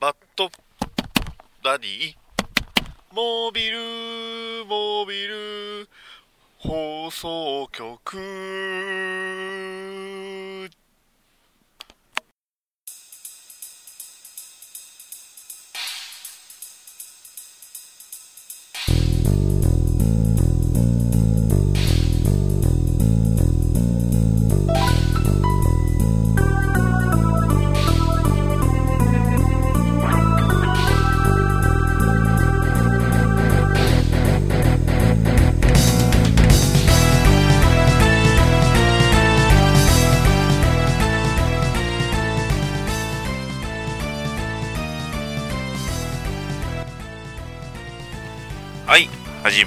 バットダディモビルモビル放送局。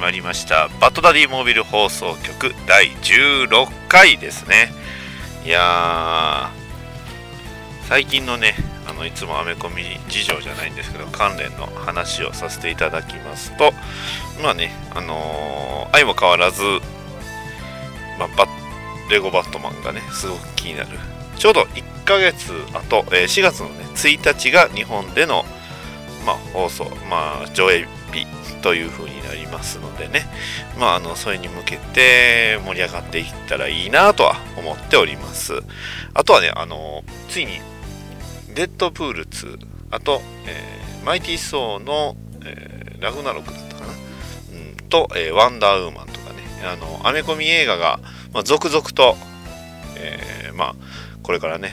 まりました。バッドダディモービル放送局第16回ですね。いや最近のねあのいつもアメコミ事情じゃないんですけど関連の話をさせていただきますとまあねあのー、相も変わらず、まあ、バレゴバットマンがねすごく気になる。ちょうど1ヶ月後、えー、4月のね1日が日本でのまあ、放送、まあ、上映日という風になりますのでね、まあ、あのそれに向けて盛り上がっていったらいいなとは思っております。あとはねあのついにデッドプール2あと、えー、マイティー・ソーの、えー、ラグナロクだったかな、うん、と、えー、ワンダーウーマンとかね。あのアメコミ映画が、まあ、続々と、えまあ、これからね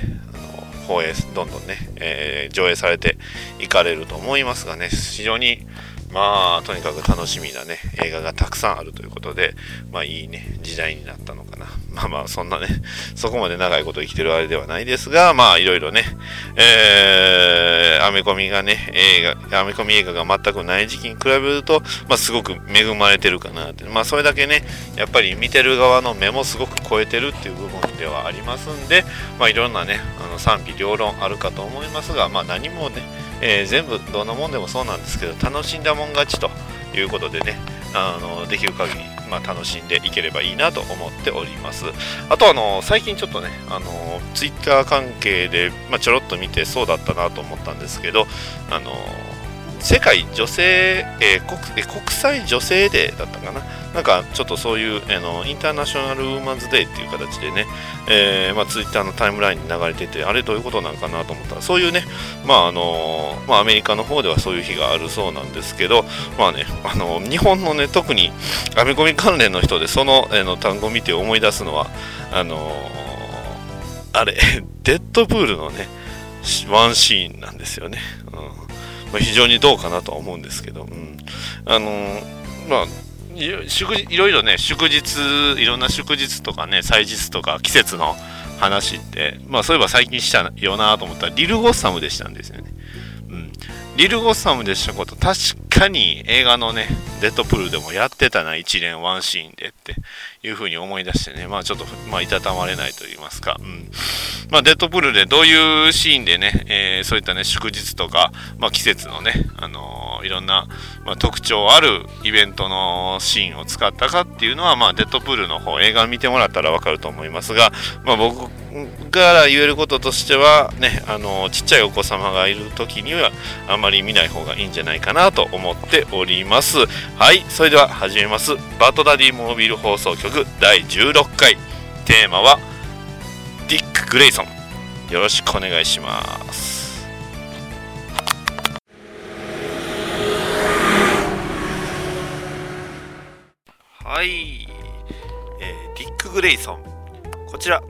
放映どんどんね、えー、上映されていかれると思いますがね非常にまあとにかく楽しみなね映画がたくさんあるということでまあいいね時代になったのかな。まあまあそんなねそこまで長いこと生きてるあれではないですがまあいろいろねえー、アメコミがね映画アメコミ映画が全くない時期に比べるとまあすごく恵まれてるかなって。まあそれだけねやっぱり見てる側の目もすごく超えてるっていう部分ではありますんでまあいろんなねあの賛否両論あるかと思いますがまあ何もねえー、全部どんなもんでもそうなんですけど楽しんだもん勝ちということでねあのできる限り、まあ、楽しんでいければいいなと思っております。あとあの最近ちょっとねあのツイッター関係で、まあ、ちょろっと見てそうだったなと思ったんですけどあの世界女性、えー、国国際女性デーだったかな？なんかちょっとそういうあのインターナショナルウーマンズデーっていう形でね、えーまあ、ツイッターのタイムラインに流れててあれどういうことなのかなと思ったらそういうね、まああのまあ、アメリカの方ではそういう日があるそうなんですけど、まあね、あの日本のね特にアメコミ関連の人でその,、えー、の単語を見て思い出すのはあのあれデッドプールのねワンシーンなんですよね。まあ、非常にどうかなとは思うんですけど、うん、あのまあ祝いろいろね祝日いろんな祝日とかね祭日とか季節の話ってまあそういえば最近したよなと思ったらリル・ゴッサムでしたんですよね。リル・ゴッサムでしたこと確かに映画のねデッドプールでもやってたな一連ワンシーンでっていうふうに思い出してねまあちょっとまあいたたまれないと言いますかうん。まあ、デッドプールでどういうシーンでね、えー、そういったね、祝日とか、まあ、季節のね、あのー、いろんな、まあ、特徴あるイベントのシーンを使ったかっていうのは、まあ、デッドプールの方、映画見てもらったらわかると思いますが、まあ、僕から言えることとしては、ね、あの、ちっちゃいお子様がいる時には、あまり見ない方がいいんじゃないかなと思っております。はい、それでは始めます。バッドダディモービル放送局第16回。テーマは、ディック・グレイソンよろしくお願いしますはい、えー、ディック・グレイソンこちら、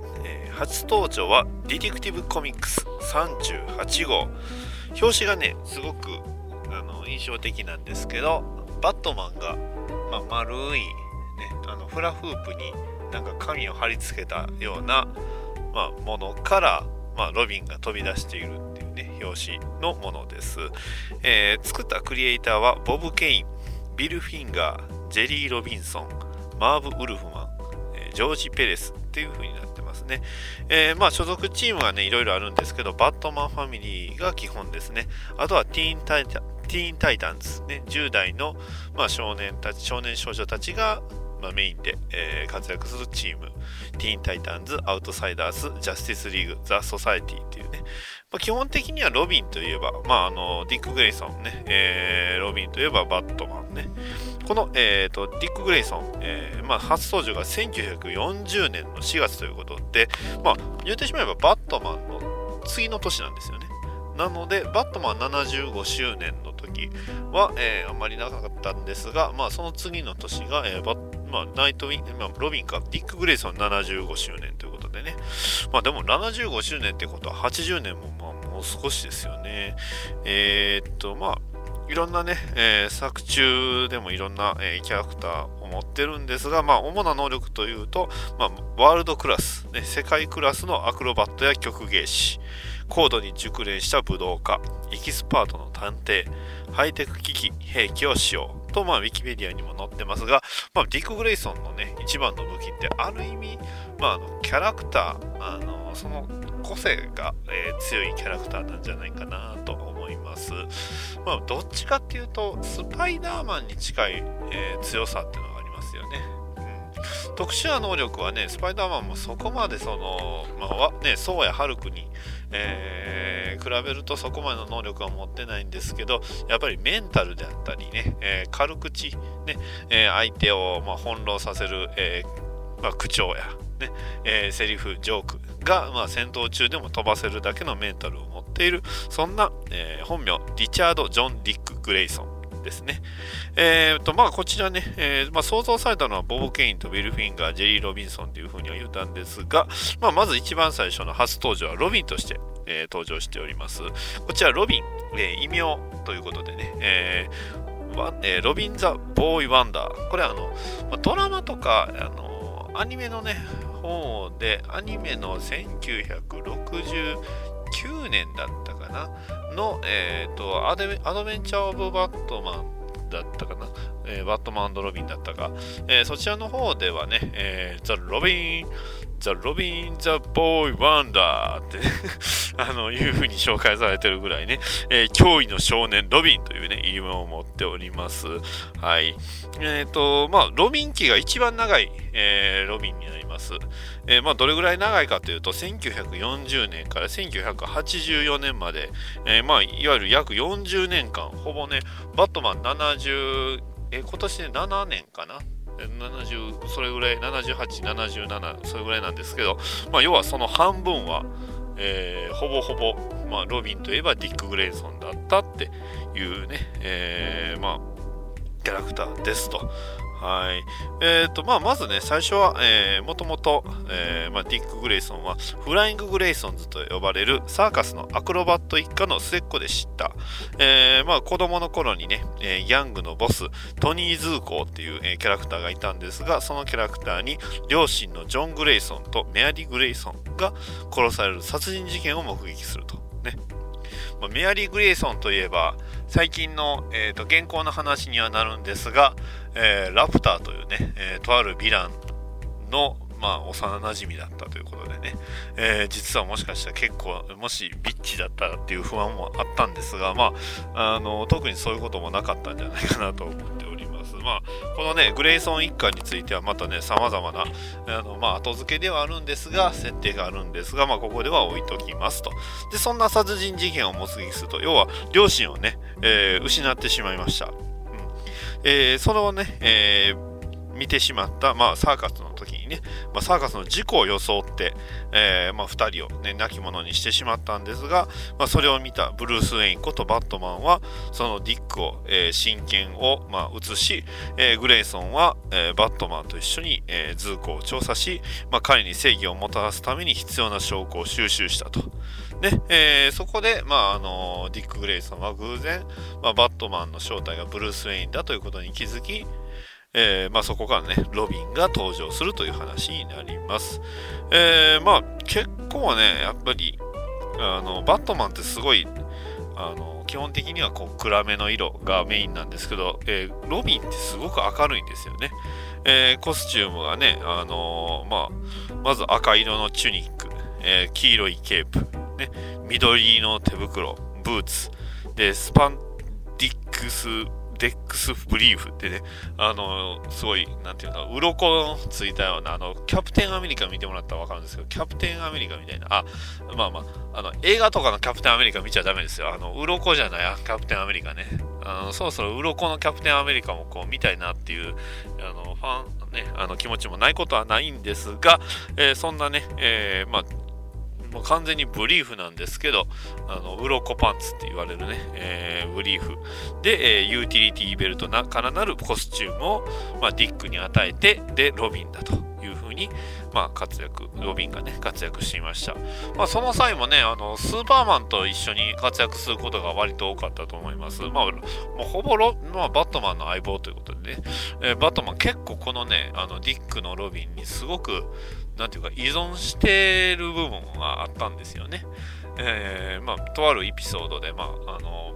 初登場はディティクティブ・コミックス38号表紙がねすごくあの印象的なんですけどバットマンが、まあ、丸い、ね、あのフラフープになんか紙を貼り付けたようなまあ、ものから、まあ、ロビンが飛び出しているっていうね、表紙のものです。えー、作ったクリエイターはボブ・ケイン、ビル・フィンガー、ジェリー・ロビンソン、マーブ・ウルフマン、ジョージ・ペレスっていう風になってね。えー、まあ所属チームはね、いろいろあるんですけど、バットマンファミリーが基本ですね。あとはティーンタイタティーンタイタンズ、ね、10代の、まあ、少年たち、少年少女たちが、まあ、メインで、えー、活躍するチーム。ティーンタイタンズ、アウトサイダーズ、ジャスティスリーグ、ザ・ソサエティっていうね、まあ、基本的にはロビンといえば、まあ、あのディック・グレイソンね、えー、ロビンといえばバットマンね。この、えーと、ディック・グレイソン、えーまあ、初登場が1940年の4月ということで、まあ、言ってしまえばバットマンの次の年なんですよね。なので、バットマン75周年の時は、えー、あまりなかったんですが、まあ、その次の年が、えーバまあ、ナイトウィン、まあ、ロビンか、ディック・グレイソン75周年ということでね。まあ、でも75周年ってことは80年も、まあ、もう少しですよね。えー、っと、まあ、いろんなね、えー、作中でもいろんな、えー、キャラクターを持ってるんですが、まあ、主な能力というと、まあ、ワールドクラス、ね、世界クラスのアクロバットや曲芸師、高度に熟練した武道家、エキスパートの探偵、ハイテク機器、兵器を使用。と、まあ、ウィキペディアにも載ってますが、まあ、ディック・グレイソンのね、一番の武器って、ある意味、まあ、あのキャラクター、あのその個性が、えー、強いキャラクターなんじゃないかなと思いますいます。まあ、どっちかっていうと、スパイダーマンに近い、えー、強さっていうのがありますよね。特殊な能力はね、スパイダーマンもそこまでその、まあ、ね、そうやハルクに、えー、比べるとそこまでの能力は持ってないんですけど、やっぱりメンタルであったりね、えー、軽口、ね、え、相手を、ま、翻弄させる、えまあ、口調や、ね、えセリフ、ジョークが、まあ、戦闘中でも飛ばせるだけのメンタルを持っている、そんな、え本名、リチャード・ジョン・ディック・グレイソン。ですね。えー、と、まあ、こちらね、えー、まあ、想像されたのはボブ・ケインとウィル・フィンガー、ジェリー・ロビンソンというふうには言ったんですが、まあ、まず一番最初の初登場はロビンとして、えー、登場しております。こちらロビン、え異名ということでね、ええー、ロビン・ザ・ボーイ・ワンダー。これはあの、まあ、ドラマとか、あのアニメのね、方で、アニメの1969年だったかな、の、えーと、アドベンチャー・オブ・バットマンだったかな、えー、バットマンロビンだったか、えー、そちらの方ではね、えー、ザ・ロビン、ザ・ロビン・ザ・ボーイ・ワンダーって あの、いう風に紹介されてるぐらいね、えー、驚異の少年ロビンというね、異名を持っております。はい。えっ、ー、と、まあ、ロビン期が一番長い、えー、ロビンになります。え、まあ、どれぐらい長いかというと、1940年から1984年まで、え、まあ、いわゆる約40年間、ほぼね、バットマン70、え、今年で7年かな70それぐらい7877それぐらいなんですけど、まあ、要はその半分は、えー、ほぼほぼ、まあ、ロビンといえばディック・グレイソンだったっていうね、えー、まあキャラクターですと。はい。えっ、ー、と、まあ、まずね、最初は、えー、もともと、えー、まあ、ディック・グレイソンは、フライング・グレイソンズと呼ばれるサーカスのアクロバット一家の末っ子でした。えー、まあ、子供の頃にね、えー、ギャングのボス、トニー・ズーコーっていう、えー、キャラクターがいたんですが、そのキャラクターに、両親のジョン・グレイソンとメアリー・グレイソンが殺される殺人事件を目撃すると。ね。ま、メアリー・グレイソンといえば、最近の、えーと、現行の話にはなるんですが、えー、ラプターというね、えー、とあるヴィランの、まあ、幼馴染だったということでね、えー、実はもしかしたら結構、もしビッチだったらっていう不安もあったんですが、まあ、あの特にそういうこともなかったんじゃないかなと思ってま。あ、このね、グレイソン一家についてはまたね、様々な、あのまあ、後付けではあるんですが、設定があるんですが、まあ、ここでは置いときますと。で、そんな殺人事件を目撃すると、要は、両親をね、えー、失ってしまいました。うんえー、そのね、えー見てしまった、まあ、サーカスの時ね、まあ、サーカスの事故を装って、えー、まあ、2人を、ね、亡き者にしてしまったんですが、まあ、それを見たブルース・ウェインことバットマンはそのディックを、えー、真剣を、ま、移し、え、グレイソンは、えバットマンと一緒に、えー、ズーコを調査し、ま、彼に正義をもたらすために必要な証拠を収集したと。ねえー、そこで、まああのディック・グレイソンは偶然、まあ、バットマンの正体がブルース・ウェインだということに気づき、えー、まあ、そこからね、ロビンが登場するという話になります。えー、まあ、結構ね、やっぱり、あの、バットマンってすごい、あの、基本的にはこう暗めの色がメインなんですけど、えー、ロビンってすごく明るいんですよね。え、コスチュームがね、あの、まあ、まず赤色のチュニック、え、黄色いケープ、ね、緑の手袋、ブーツ、で、スパンディックスデックスブリーフってね、あの、すごい、なんていうの、鱗のついたような、あの、キャプテンアメリカ見てもらったらわかるんですけど、キャプテンアメリカみたいな、あ、まあまあ、あの、映画とかのキャプテンアメリカ見ちゃダメですよ。あの、鱗じゃない、キャプテンアメリカね。あの、そろそろ鱗のキャプテンアメリカもこう見たいなっていう、あの、ファン、ね、あの気持ちもないことはないんですが、えー、そんなね、えー、まあ、もう完全にブリーフなんですけど、あの、鱗パンツって言われるね、えー、ブリーフで、えー、ユーティリティベルトなからなるコスチュームを、まあ、ディックに与えて、で、ロビンだというふうに、まあ、活躍、ロビンがね、活躍していました。まあ、その際もね、あの、スーパーマンと一緒に活躍することが割と多かったと思います。まあ、もうほぼロ、まあ、バットマンの相棒ということでね、えー、バットマン結構このね、あの、ディックのロビンにすごく、なんていうか依存してる部分があったんですよね。えー、まあ、とあるエピソードで、まあ、あの、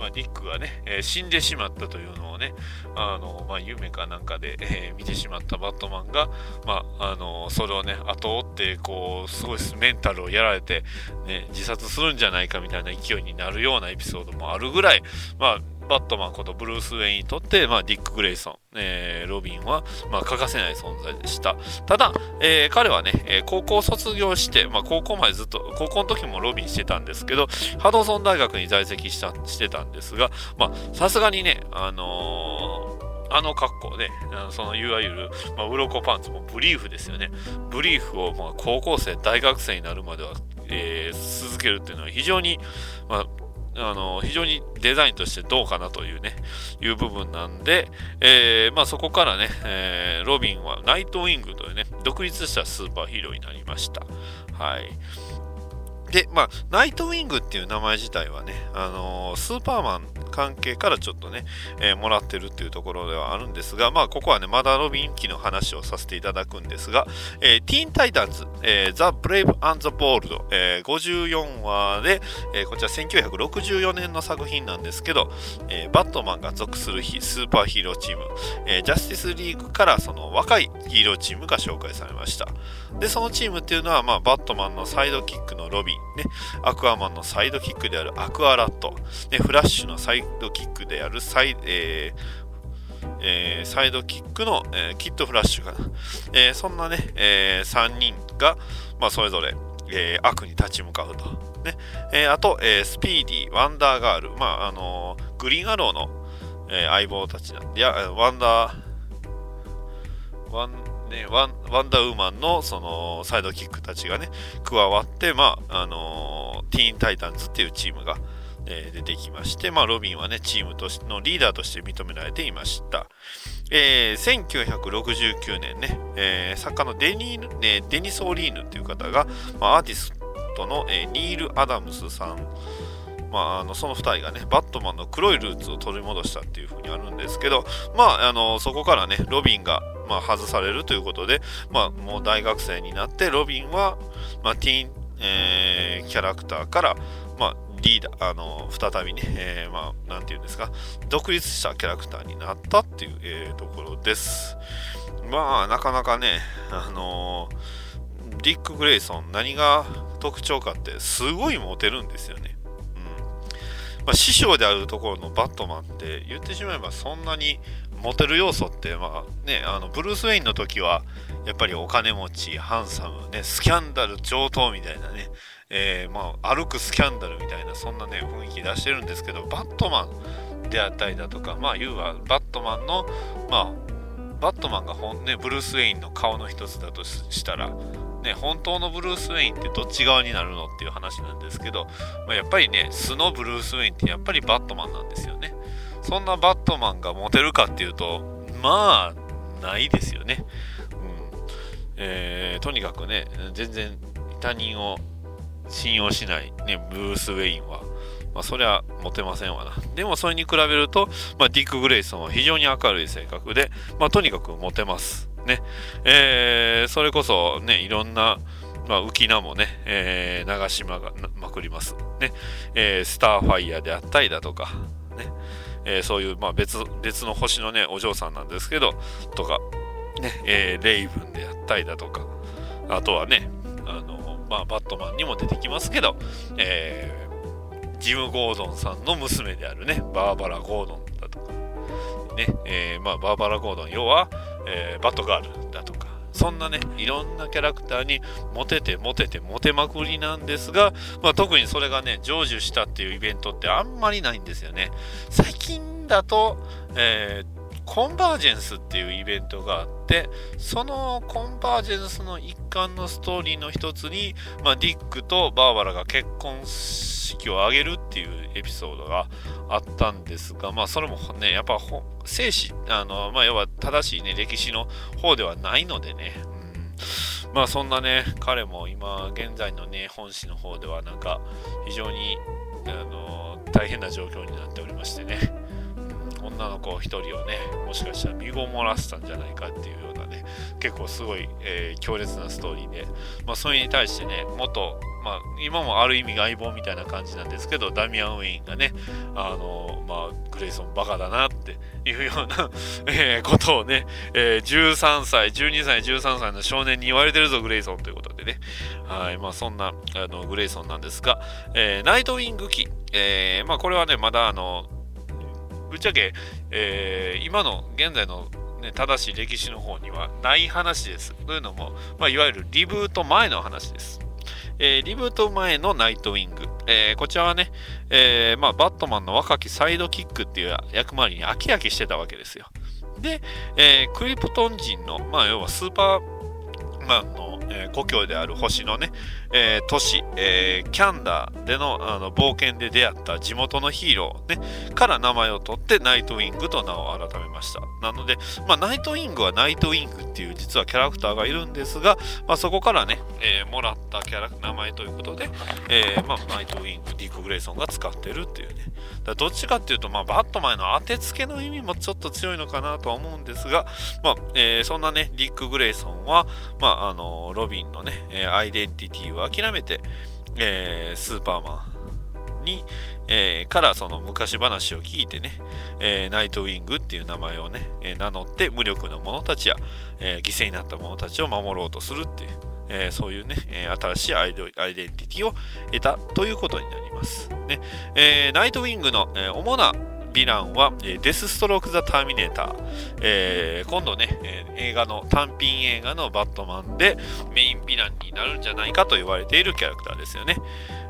まあ、ディックがね、えー、死んでしまったというのをね、あの、まあ、夢かなんかで、えー、見てしまったバットマンが、まあ、あの、それをね、後追って、こう、すごいメンタルをやられて、ね、自殺するんじゃないかみたいな勢いになるようなエピソードもあるぐらい、まあ、バットマンことブルース・ウェインにとって、まあ、ディック・グレイソン、えー、ロビンは、まあ、欠かせない存在でした。ただ、えー、彼はね、えー、高校卒業して、まあ、高校までずっと、高校の時もロビンしてたんですけど、ハドソン大学に在籍したしてたんですが、まあ、さすがにね、あのあの格好で、そのいわゆる、まあ、鱗パンツもブリーフですよね。ブリーフを、まあ、高校生、大学生になるまでは、えー、続けるっていうのは非常に、まあ、あの、非常にデザインとしてどうかなというね、いう部分なんで、えー、まあそこからね、えー、ロビンはナイトウィングというね、独立したスーパーヒーローになりました。はい。で、まあ、ナイトウィングっていう名前自体はね、あのー、スーパーマン関係からちょっとね、えー、もらってるっていうところではあるんですが、まあ、ここはね、まだロビン期の話をさせていただくんですが、えー、ティーンタイタンズ、えー、ザ・ブレイブ・アン・ザ・ボールド、えー、54話で、えー、こちら1964年の作品なんですけど、えー、バットマンが属するスーパーヒーローチーム、えー、ジャスティスリーグからその若いヒーローチームが紹介されました。で、そのチームっていうのは、まあ、バットマンのサイドキックのロビン、ね、アクアマンのサイドキックであるアクアラット、ね、フラッシュのサイドキックであるサイ,、えーえー、サイドキックの、えー、キットフラッシュかな、えー、そんなね、えー、3人が、まあ、それぞれ、えー、悪に立ち向かうと。ね。えー、あと、えー、スピーディー、ワンダーガール、まああの、グリーンアローの、えー、相棒たちなんで、いや、ワンダー、ワンね、ワンワンダーウーマンのそのサイドキックたちがね、加わって、まあ、あの、ティーンタイタンズっていうチームが、えー、出てきまして、まあ、ロビンはね、チームとしのリーダーとして認められていました。えー、1969年ね、えー、作家のデニー、ね、デニス・オニールっていう方が、まあ、アーティストの、えー、ニール・アダムスさん、まあ、あのその2人がね、バットマンの黒いルーツを取り戻したっていう風にあるんですけど、まあ、あのそこからね、ロビンが、まあ、外されるということで、まあ、もう大学生になって、ロビンは、まあ、ティーン、えー、キャラクターから、まあ、リーダー、あの、再びね、えー、まあ、なんていうんですか、独立したキャラクターになったっていう、えー、ところです。まあ、なかなかね、あのー、ディック・グレイソン、何が特徴かって、すごいモテるんですよね。まあ、師匠であるところのバットマンって言ってしまえばそんなにモテる要素ってまあねあのブルース・ウェインの時はやっぱりお金持ちハンサムねスキャンダル上等みたいなね、えー、まあ歩くスキャンダルみたいなそんなね雰囲気出してるんですけどバットマンであったりだとかまあ要はバットマンのまあバットマンが本、ね、ブルース・ウェインの顔の一つだとしたらね、本当のブルース・ウェインってどっち側になるのっていう話なんですけど、まあ、やっぱりね、素のブルース・ウェインってやっぱりバットマンなんですよね。そんなバットマンがモテるかっていうと、まあ、ないですよね。うんえー、とにかくね、全然他人を信用しない、ね、ブルース・ウェインは、まあ、そりゃモテませんわな。でもそれに比べると、まあ、ディック・グレイソンは非常に明るい性格で、まあ、とにかくモテます。ね。えー、それこそね、いろんな、まあ、浮き名もね、えー、長島がまくります。ね。えー、スターファイヤーであったりだとか、ね。えー、そういう、まあ、別別の星のねお嬢さんなんですけどとか、ねえー、レイブンであったりだとかあとはねあの、まあ、バットマンにも出てきますけど、えー、ジム・ゴードンさんの娘であるね、バーバラ・ゴードンだとか、ね、えー、まあ、バーバラ・ゴードン、要は、えー、バトガールだとか、そんなね、いろんなキャラクターにモテてモテてモテまくりなんですが、まあ、特にそれがね、成就したっていうイベントってあんまりないんですよね。最近だと、えーコンバージェンスっていうイベントがあってそのコンバージェンスの一環のストーリーの一つに、まあ、ディックとバーバラが結婚式を挙げるっていうエピソードがあったんですが、まあ、それもねやっぱ生死あの、まあ、要は正しい、ね、歴史の方ではないのでね、うん、まあそんなね彼も今現在のね本誌の方ではなんか非常にあの大変な状況になっておりましてね。女の子1人をねもしかしたら身ごもらせたんじゃないかっていうようなね結構すごい、えー、強烈なストーリーで、まあ、それに対してね元まあ、今もある意味相棒みたいな感じなんですけどダミアン・ウィーンがねあの、まあ、グレイソンバカだなっていうような え、ことをね、えー、13歳12歳13歳の少年に言われてるぞグレイソンということでね。はいまあそんなあのグレイソンなんですが、えー、ナイトウィング機、えー、まあこれはねまだあのぶっちゃけ、えー、今の現在の、ね、正しい歴史の方にはない話です。というのも、まあ、いわゆるリブート前の話です。えー、リブート前のナイトウィング。えー、こちらはね、えー、まあ、バットマンの若きサイドキックっていう役回りに飽き飽きしてたわけですよ。で、えクリプトン人の、まあ、要はスーパーマンの、え故郷である星のね、えー、都市、えー、キャンダーでのあの冒険で出会った地元のヒーロー、ね、から名前を取ってナイトウィングと名を改めました。なので、まあ、ナイトウィングはナイトウィングっていう実はキャラクターがいるんですが、まあ、そこからね、えー、もらったキャラ名前ということで、えまあ、ナイトウィング、ディック・グレイソンが使ってるっていうね。だどっちかっていうと、まあ、バットマンの当てつけの意味もちょっと強いのかなとは思うんですが、まあえそんなね、ディック・グレイソンは、まあ、あのロビンのね、アイデンティティは諦めて、えー、スーパーマンに、えー、からその昔話を聞いてね、えー、ナイトウィングっていう名前をね、え名乗って無力な者たちや、え犠牲になった者たちを守ろうとするっていう、えそういうね、え新しいアイデンティティを得たということになります。ねえナイトウィングの、え主なヴィランは、えデス・ストローク・ザ・ターミネーター、えー、今度ね、えー、映画の単品映画のバットマンでメインヴィランになるんじゃないかと言われているキャラクターですよね。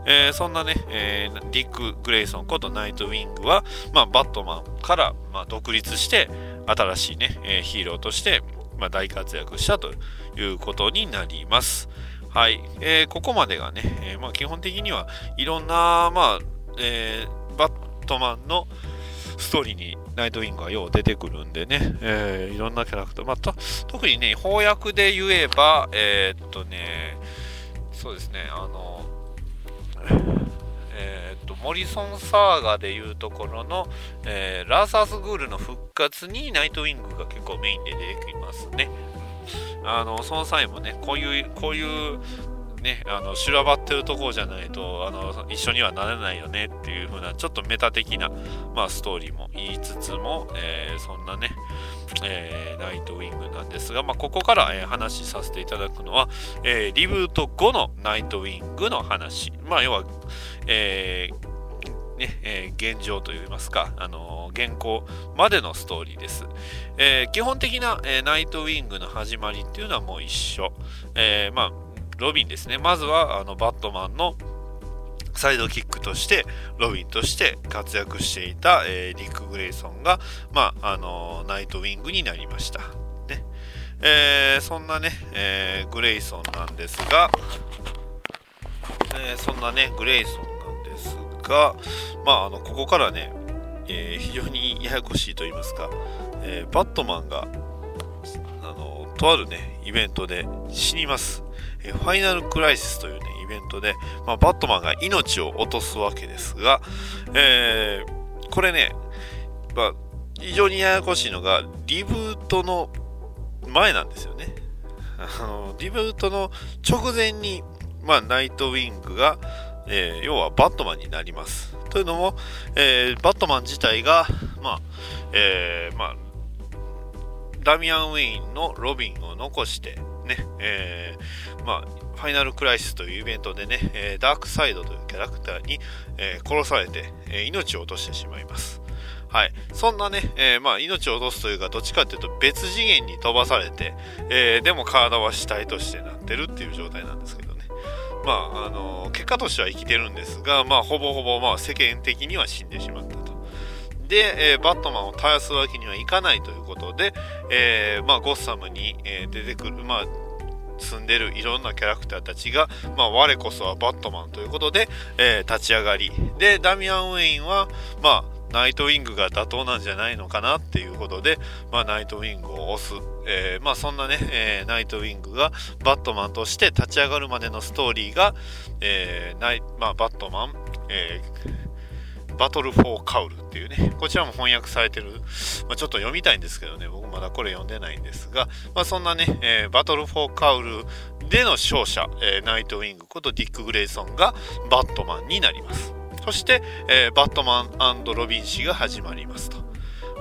えー、そんなね、えー、ディック・グレイソンことナイト・ウィングは、まあ、バットマンから、まあ、独立して新しいね、えー、ヒーローとして、まあ、大活躍したということになります。はい、えー、ここまでがね、えーまあ、基本的にはいろんな、まあえー、バットマンの、ストーリーにナイトウィングがよう出てくるんでね、えー、いろんなキャラクター、また、特にね、翻訳で言えば、えー、っとね、そうですね、あの、えー、っと、モリソンサーガでいうところの、えー、ラーサースグールの復活にナイトウィングが結構メインで出てきますね。あの、その際もね、こういう、こういうね、あの修羅場ってるところじゃないとあの一緒にはなれないよねっていう風なちょっとメタ的な、まあ、ストーリーも言いつつも、えー、そんなね、えー、ナイトウィングなんですが、まあ、ここから、えー、話しさせていただくのは、えー、リブート後のナイトウィングの話、まあ、要は、えねえー、現状といいますか、あのー、現行までのストーリーです。えー、基本的な、えナイトウィングの始まりっていうのはもう一緒。えまあロビンですね。まずはあのバットマンのサイドキックとしてロビンとして活躍していた、えー、リック・グレイソンが、まああのナイトウィングになりました。ねえー、そんなね、え、グレイソンなんですが、えそんなねグレイソンなんですが、まあ、あのここからね、え非常にややこしいと言いますか、えバットマンがあのとあるねイベントで死にます。えファイナルクライシスというね、イベントで、まあ、バットマンが命を落とすわけですが、えー、これね、まあ、非常にややこしいのが、リブートの前なんですよね。あのリブートの直前に、まあ、ナイトウィングが、えー、要はバットマンになります。というのも、えー、バットマン自体が、まあ、えー、まあ、ダミアン・ウィーンのロビンを残して、ね、えー、まあ、ファイナルクライシスというイベントでね、えダークサイドというキャラクターに、え殺されて、え命を落としてしまいます。はい。そんなね、えー、まあ、命を落とすというか、どっちかっていうと別次元に飛ばされて、えー、でも体は死体としてなってるっていう状態なんですけどね。まあ、あのー、結果としては生きてるんですが、まあ、ほぼほぼ、まあ、世間的には死んでしまったと。で、え、バットマンを絶やすわけにはいかないということで、えー、まあ、ゴッサムに、え、出てくる、まあ、住んでるいろんなキャラクターたちが、まあ、我こそはバットマンということで、えー、立ち上がり、で、ダミアン・ウェインは、まあ、ナイトウィングが妥当なんじゃないのかなっていうことで、まあ、ナイトウィングを押す、えー、まあ、そんなね、えー、ナイトウィングがバットマンとして立ち上がるまでのストーリーが、えーナイまあ、バットマン、えー、バトル・フォー・カウルっていうね、こちらも翻訳されてる、まあ、ちょっと読みたいんですけどね、僕まだこれ読んでないんですが、まあ、そんなね、えー、バトル・フォー・カウルでの勝者、えー、ナイトウィングことディック・グレイソンがバットマンになります。そして、えー、バットマンロビン氏が始まりますと。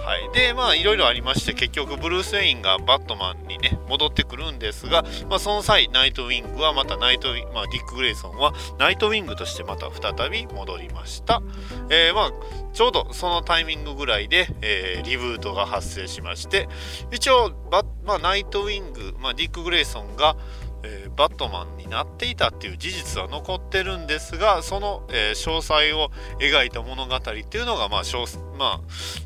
はい、でまあいろいろありまして結局ブルース・ウェインがバットマンにね戻ってくるんですが、まあ、その際ナイトウィングはまたナイト、まあ、ディック・グレイソンはナイトウィングとしてまた再び戻りました、えー、まあちょうどそのタイミングぐらいで、えー、リブートが発生しまして一応バ、まあ、ナイトウィング、まあ、ディック・グレイソンがえー、バットマンになっていたっていう事実は残ってるんですがその、えー、詳細を描いた物語っていうのが、まあまあ、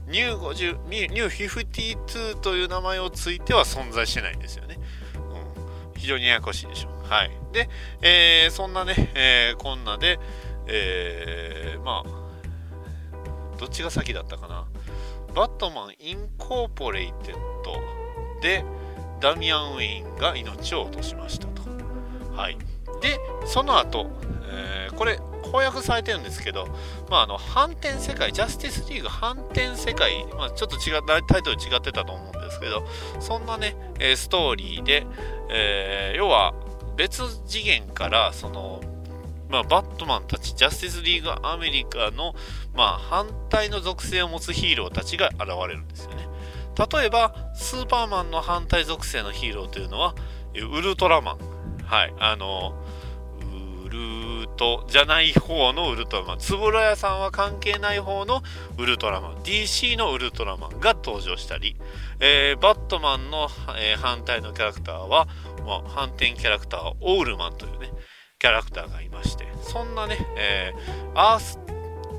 ニュー50ニュー52という名前をついては存在してないんですよね。うん、非常にややこしいでしょう。はい、で、えー、そんなね、えこんなで、えまあどっちが先だったかな。バットマンインコーポレイテッドで、ダミアン・ウェインが命を落としましたと。はい、でその後、えー、これ翻訳されてるんですけど、まあ、あの反転世界ジャスティスリーグ反転世界、まあ、ちょっと違ったタイトル違ってたと思うんですけどそんなね、ストーリーで、えー、要は別次元からそのまあ、バットマンたち、ジャスティスリーグアメリカの、まあ、反対の属性を持つヒーローたちが現れるんですよね。例えば、スーパーマンの反対属性のヒーローというのは、ウルトラマン。はい、あの、ウルトじゃない方のウルトラマン。つぶらやさんは関係ない方のウルトラマン。DC のウルトラマンが登場したり、えー、バットマンの、えー、反対のキャラクターは、まあ、反転キャラクターオールマンというね、キャラクターがいまして、そんなね、えー、アース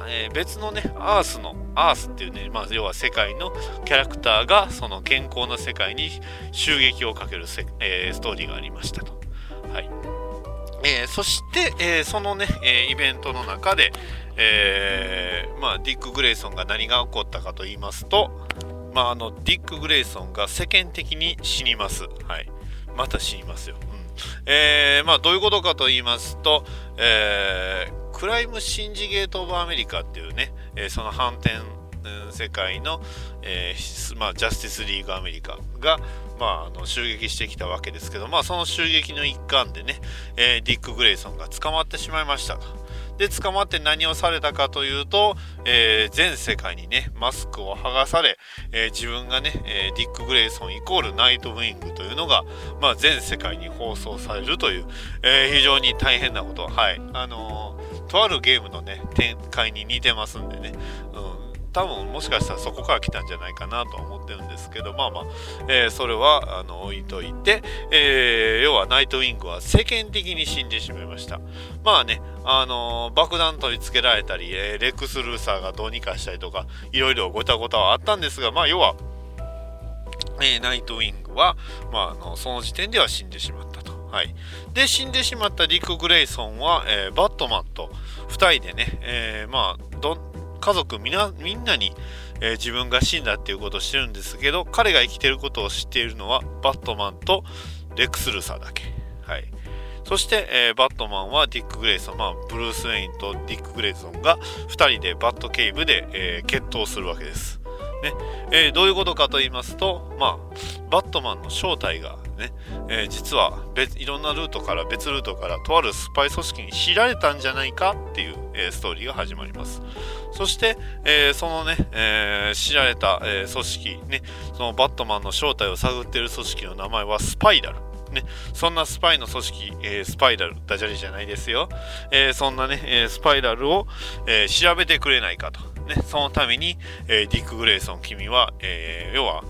えー、別のね、アースの、アースっていうね、まあ、要は世界のキャラクターが、その健康な世界に襲撃をかけるせ、えー、ストーリーがありましたと。はい。えー、そして、えー、そのね、えー、イベントの中で、えー、まあ、ディック・グレイソンが何が起こったかと言いますと、まあ、あの、ディック・グレイソンが世間的に死にます。はい。また死にますよ。うん。えー、まあ、どういうことかと言いますと、えー、クライムシンジゲート・オブ・アメリカっていうね、えー、その反転世界の、えー、まあ、ジャスティスリーグアメリカが、まあ、あの襲撃してきたわけですけど、まあ、その襲撃の一環でね、えー、ディック・グレイソンが捕まってしまいました。で、捕まって何をされたかというと、えー、全世界にね、マスクを剥がされ、えー、自分がね、えー、ディック・グレイソンイコールナイト・ウィングというのが、まあ、全世界に放送されるという、え非常に大変なこと。はい。あのとあるゲームのね、展開に似てますんでね、うん。多分もしかしたらそこから来たんじゃないかなと思ってるんですけどまあまあ、えー、それはあの置いといて、えー、要はナイトウィングは世間的に死んでしまいました。まあねあのー、爆弾取り付けられたり、えレックス・ルーサーがどうにかしたりとかいろいろごたごたはあったんですがまあ要は、えナイトウィングは、まあ、あのその時点では死んでしまったと。はい、で死んでしまったリック・グレイソンは、えー、バットマンと2人でね、えー、まあど家族みなみんなに、えー、自分が死んだっていうことをしてるんですけど彼が生きてることを知っているのはバットマンとレックス・ルーサーだけ。はいそして、えー、バットマンはディック・グレイソン、まあ、ブルース・ウェインとディック・グレイソンが2人でバットケイブで、えー、決闘するわけです。ねえー、どういうことかと言いますと、まあ、バットマンの正体がね、えー、実は別いろんなルートから別ルートからとあるスパイ組織に知られたんじゃないかっていう、えー、ストーリーが始まります。そして、えー、そのね、え知られた、え組織ね。そのバットマンの正体を探っている組織の名前はスパイラル。ね、そんなスパイの組織、えー、スパイラル、ダジャレじゃないですよ。えー、そんなね、えー、スパイラルを、え調べてくれないかと。ね、そのために、えディック・グレイソン、君は、え要は、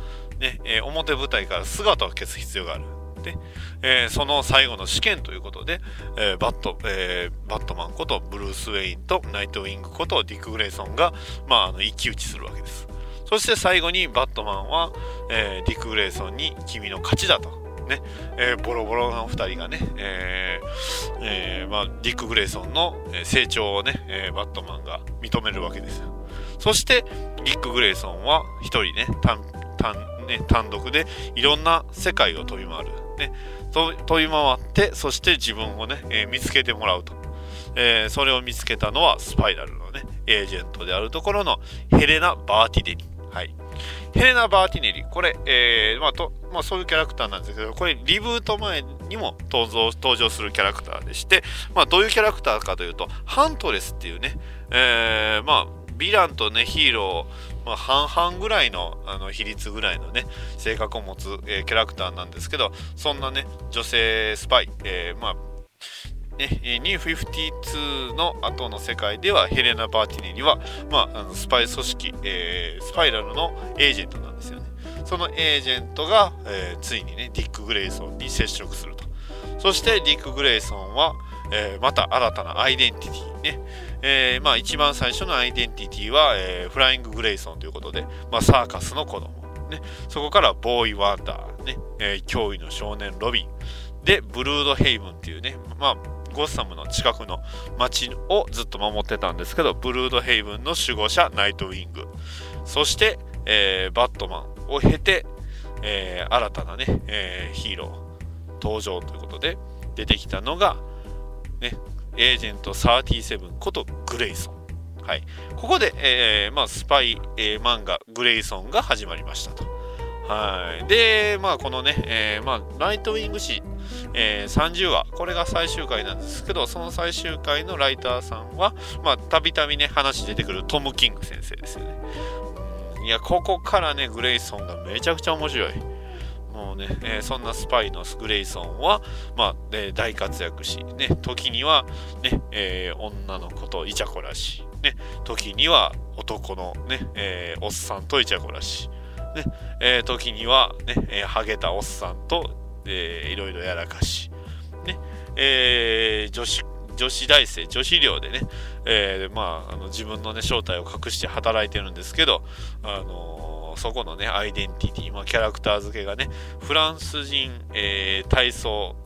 ね、え表舞台から姿を消す必要がある。で、えその最後の試験ということで、えバット、えバットマンことブルース・ウェインとナイト・ウィングことディック・グレイソンが、まあ、あの一騎打ちするわけです。そして最後にバットマンは、えディック・グレイソンに君の勝ちだと。ね、え、ボロボロの2人がね、ええまあ、ディック・グレイソンの成長をね、え、バットマンが認めるわけですよ。そして、ディック・グレイソンは1人ね、単ね単独でいろんな世界を飛び回る。ね、飛び回って、そして自分をね、えー、見つけてもらうと。えー、それを見つけたのはスパイラルのね、エージェントであるところのヘレナ・バーティデリ。はい。ヘレナ・バーティネリ、これ、えー、まあとまあ、そういうキャラクターなんですけど、これ、リブート前にも登場登場するキャラクターでして、まあ、どういうキャラクターかというと、ハントレスっていうね、え、まあ、ヴィランとね、ヒーロー、まあ、半々ぐらいのあの比率ぐらいのね、性格を持つ、えー、キャラクターなんですけど、そんなね、女性スパイ、えー、まあね、252の後の世界ではヘレナ・バーティネには、まあ、あのスパイ組織、えー、スパイラルのエージェントなんですよね。そのエージェントが、えー、ついにね、ディック・グレイソンに接触すると。そしてディック・グレイソンは、えー、また新たなアイデンティティね。えー、まあ一番最初のアイデンティティは、えー、フライング・グレイソンということで、まあ、サーカスの子供。ね、そこからボーイ・ワンダー、ねえー、脅威の少年ロビン。で、ブルードヘイブンっていうね、まあ、ゴッサムの近くの町をずっと守ってたんですけど、ブルードヘイブンの守護者、ナイトウィング。そして、えー、バットマンを経て、えー、新たなね、えー、ヒーロー登場ということで、出てきたのが、ね、エージェント37ことグレイソン。はい。ここで、えー、まあ、スパイ、えー、漫画、グレイソンが始まりましたと。はい。で、まあ、このね、えー、まあ、ライトウィング誌えー、30話、これが最終回なんですけど、その最終回のライターさんは、たびたびね、話出てくるトム・キング先生ですよね。いや、ここからね、グレイソンがめちゃくちゃ面白い。もうね、えー、そんなスパイのグレイソンは、まあ、え大活躍し、ね、時には、ね、えー、女の子とイチャコラし、ね、時には男のね、え、おっさんとイチャコラし、ね、え時にはね、えハゲたおっさんとえ、いろいろやらかし、ね、え、女子、女子大生、女子寮でね、え、まあ、あの自分のね、正体を隠して働いてるんですけど、あのそこのね、アイデンティティ、まあ、キャラクター付けがね、フランス人、えー、体操、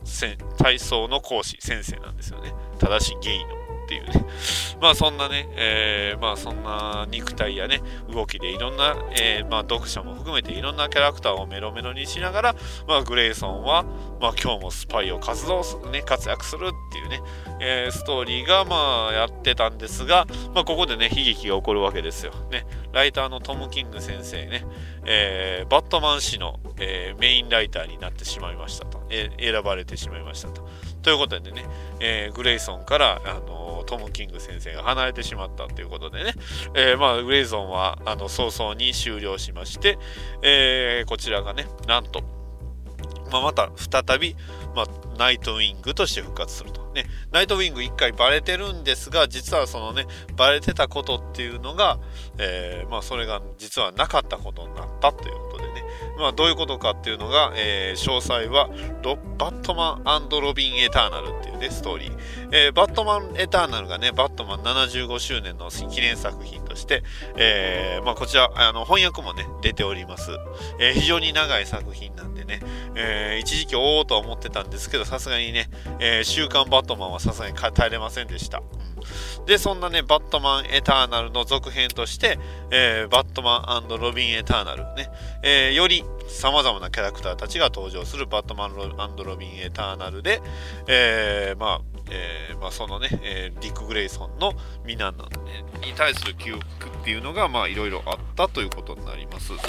体操の講師、先生なんですよね。正しいゲイの。っていうね。まあそんなね、えー、まあそんな肉体やね、動きでいろんな、えー、まあ読者も含めていろんなキャラクターをメロメロにしながら、まあグレイソンは、まあ今日もスパイを活動する、ね、活躍するっていうね、えー、ストーリーがまあやってたんですが、まあここでね、悲劇が起こるわけですよ。ね、ライターのトム・キング先生ね、えー、バットマン氏の、えー、メインライターになってしまいましたと、えー、選ばれてしまいましたと。ということでね、えー、グレイソンから、あのトム・キング先生が離れてしまったということでね、えー、まあ、グレイソンはあの早々に終了しまして、えー、こちらがね、なんと、まあ、また再び、まあ、ナイトウィングとして復活すると。ね、ナイトウィング1回バレてるんですが、実はそのね、バレてたことっていうのが、えー、まあ、それが実はなかったことになったという、まあ、どういうことかっていうのが、えー、詳細はバットマンロビン・エターナルっていうね、ストーリー。えー、バットマン・エターナルがね、バットマン75周年の記念作品として、えー、まあ、こちら、あの、翻訳もね、出ております。え非常に長い作品なんでね、え一時期おおとは思ってたんですけど、さすがにね、え週刊バットマンはさすがに耐えれませんでした。うんで、そんなね、バットマンエターナルの続編として、えー、バットマンロビンエターナルね、えー、より様々なキャラクターたちが登場するバットマンロビンエターナルで、えー、まあ、えーまあ、そのね、えー、ディック・グレイソンの皆の、ね、に対する記憶っていうのが、いろいろあったということになりますね。